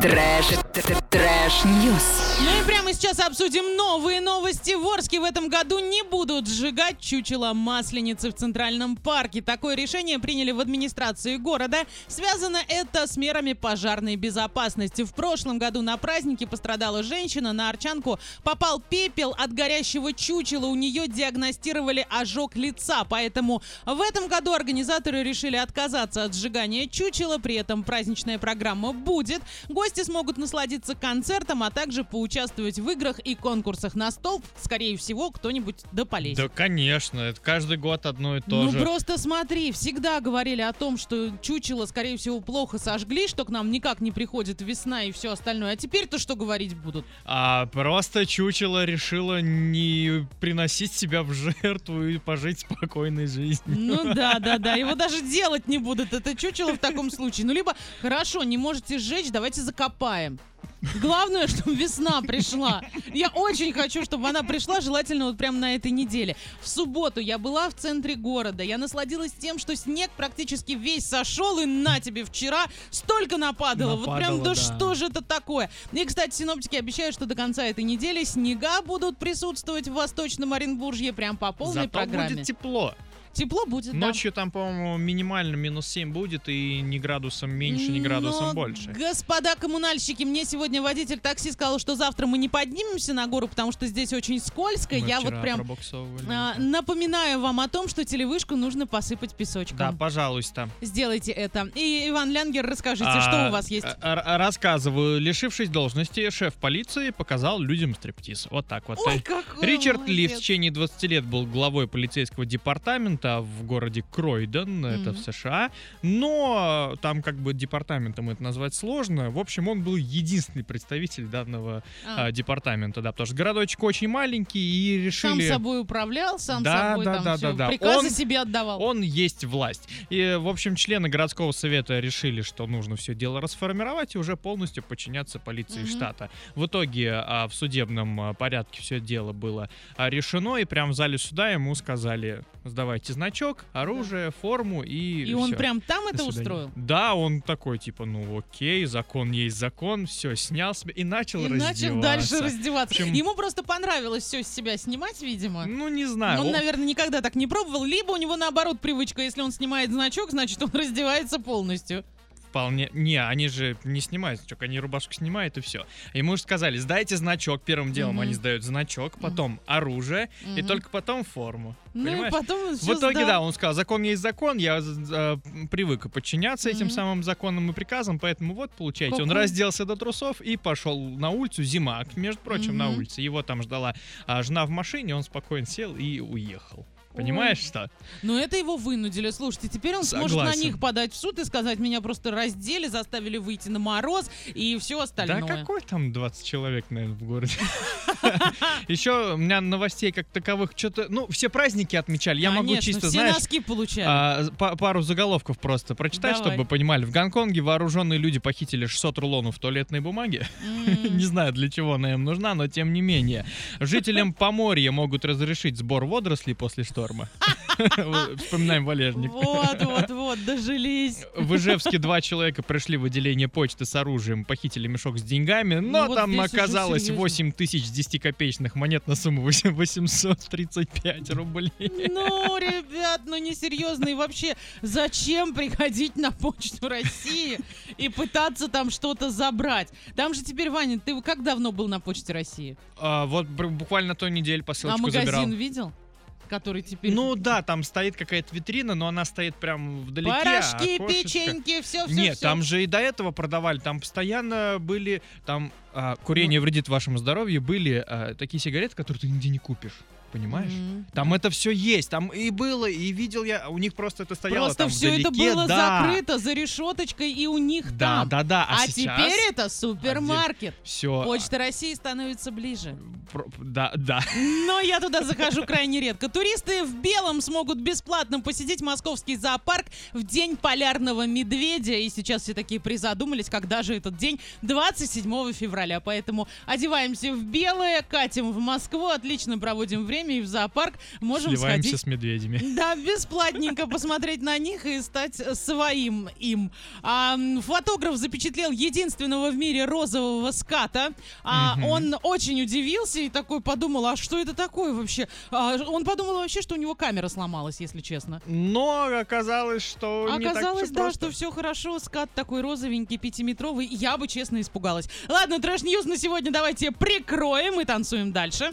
Трэш, trash news. Ну и прямо сейчас обсудим новые новости. В Орске в этом году не будут сжигать чучело масленицы в Центральном парке. Такое решение приняли в администрации города. Связано это с мерами пожарной безопасности. В прошлом году на празднике пострадала женщина. На орчанку попал пепел от горящего чучела. У нее диагностировали ожог лица. Поэтому в этом году организаторы решили отказаться от сжигания чучела. При этом праздничная программа будет. Гости смогут насладиться концертом, а также поучаствовать в играх и конкурсах на стол. Скорее всего, кто-нибудь да полезет. Да, конечно, это каждый год одно и то ну же. просто смотри, всегда говорили о том, что чучело, скорее всего, плохо сожгли, что к нам никак не приходит весна и все остальное. А теперь-то что говорить будут? А просто чучело решило не приносить себя в жертву и пожить спокойной жизнью. Ну да, да, да. Его даже делать не будут. Это чучело в таком случае. Ну либо, хорошо, не можете сжечь, давайте закопаем. Главное, чтобы весна пришла. Я очень хочу, чтобы она пришла, желательно вот прямо на этой неделе. В субботу я была в центре города. Я насладилась тем, что снег практически весь сошел, и на тебе вчера столько нападало. вот прям, Нападало, да, да. что же это такое? И, кстати, синоптики обещают, что до конца этой недели снега будут присутствовать в Восточном Оренбуржье прям по полной Зато программе. будет тепло. Тепло будет, да. Ночью там, по-моему, минимально минус 7 будет, и ни градусом меньше, ни градусом Но, больше. Господа коммунальщики, мне сегодня водитель такси сказал, что завтра мы не поднимемся на гору, потому что здесь очень скользко. Мы Я вот прям а, напоминаю вам о том, что телевышку нужно посыпать песочком. Да, пожалуйста. Сделайте это. И, Иван Лянгер, расскажите, А, что у вас есть? а, Рассказываю. Лишившись должности, шеф полиции показал людям стриптиз. Вот так вот. Ой, какой Ричард Ли в молодец. течение 20 лет был главой полицейского департамента в городе Кройден, это в. США. Но там как бы департаментом это назвать сложно. В общем, он был единственный представитель данного А, а, департамента, да, потому что городочек очень маленький и сам решили... собой управлял, сам Да, собой да, там да, всё, да, да. приказы Он- себе отдавал. Он есть власть. И, в общем, члены городского совета решили, что нужно все дело расформировать и уже полностью подчиняться полиции Мгм. штата. В итоге а, в судебном а, порядке все дело было решено, и прямо в зале суда ему сказали, сдавайте значок, оружие, форму и И он прям там До это свидания». устроил? Да, он такой, типа, ну окей, закон есть закон, все, снял себя и начал И раздеваться. начал дальше раздеваться. Общем- Ему просто понравилось все с себя снимать, видимо. Ну, не знаю. Он, наверное, никогда так не пробовал. Либо у него наоборот привычка, если он снимает значок, значит он раздевается полностью. Вполне. Не, они же не снимают значок, они рубашку снимают и все. Ему же сказали, сдайте значок. Первым делом Мгм. они сдают значок, потом оружие и Мгм. только потом форму. Ну Понимаешь? и потом В итоге, да, он сказал, закон есть закон, я э, привык подчиняться этим Мгм. самым законам и приказам, поэтому вот, получайте. Он Какой- разделся до трусов и пошел на улицу, зима, между прочим, на Мгм. улице. Его там ждала а, жена в машине, он спокойно сел и уехал. Понимаешь, Ой. что? Но это его вынудили. Слушайте, теперь он сможет на Согласен. них подать в суд и сказать, меня просто раздели, заставили выйти на мороз и все остальное. Да какой там 20 человек, наверное, в городе? Еще у меня новостей как таковых что-то... Ну, все праздники отмечали. Я могу чисто, все знаешь, носки получали. а, па- пару заголовков просто прочитать, чтобы понимали. В Гонконге вооруженные люди похитили 600 рулонов туалетной бумаги. Не знаю, для чего она им нужна, но тем не менее. Жителям Поморья могут разрешить сбор водорослей после шторма. Вспоминаем валежник. Вот, вот, вот, дожились. В Ижевске два человека пришли в отделение почты с оружием, похитили мешок с деньгами, но Ну там оказалось серьезно. 8 тысяч 10-копеечных монет на сумму 8- 835 рублей. Ну, ребят, ну несерьезно. И вообще, зачем приходить на почту России и пытаться там что-то забрать? Там же теперь, Ваня, ты как давно был на почте России? А, вот буквально той неделе А посылочку магазин забирал. видел? Который теперь... Ну да, там стоит какая-то витрина, но она стоит прям вдалеке. Порошки, окошечко. печеньки, все, все, Нет, там же и до этого продавали, там постоянно были, там а, курение врядит вашему здоровью, были а, такие сигареты, которые ты нигде не купишь, понимаешь? Там это все есть, там и было, и видел я, у них просто это стояло Просто там все это вдалеке, было да. закрыто за решеточкой и у них Да, там. да, да. А, А, сейчас теперь это супермаркет. все. Почта России становится ближе. Да, да. Но я туда захожу крайне редко. Туристы в белом смогут бесплатно посетить московский зоопарк в день полярного медведя. И сейчас все такие призадумались, когда же этот день 27 февраля. Поэтому одеваемся в белое, катим в Москву, отлично проводим время. Друзьями в зоопарк. Можем Сливаемся сходить. с медведями. Да, бесплатненько посмотреть на них и стать своим им. А, фотограф запечатлел единственного в мире розового ската. А, Мгм. Он очень удивился и такой подумал, а что это такое вообще? А, он подумал вообще, что у него камера сломалась, если честно. Но оказалось, что не так Оказалось, да, просто. что все хорошо. Скат такой розовенький, пятиметровый. Я бы, честно, испугалась. Ладно, trash news на сегодня давайте прикроем и танцуем дальше.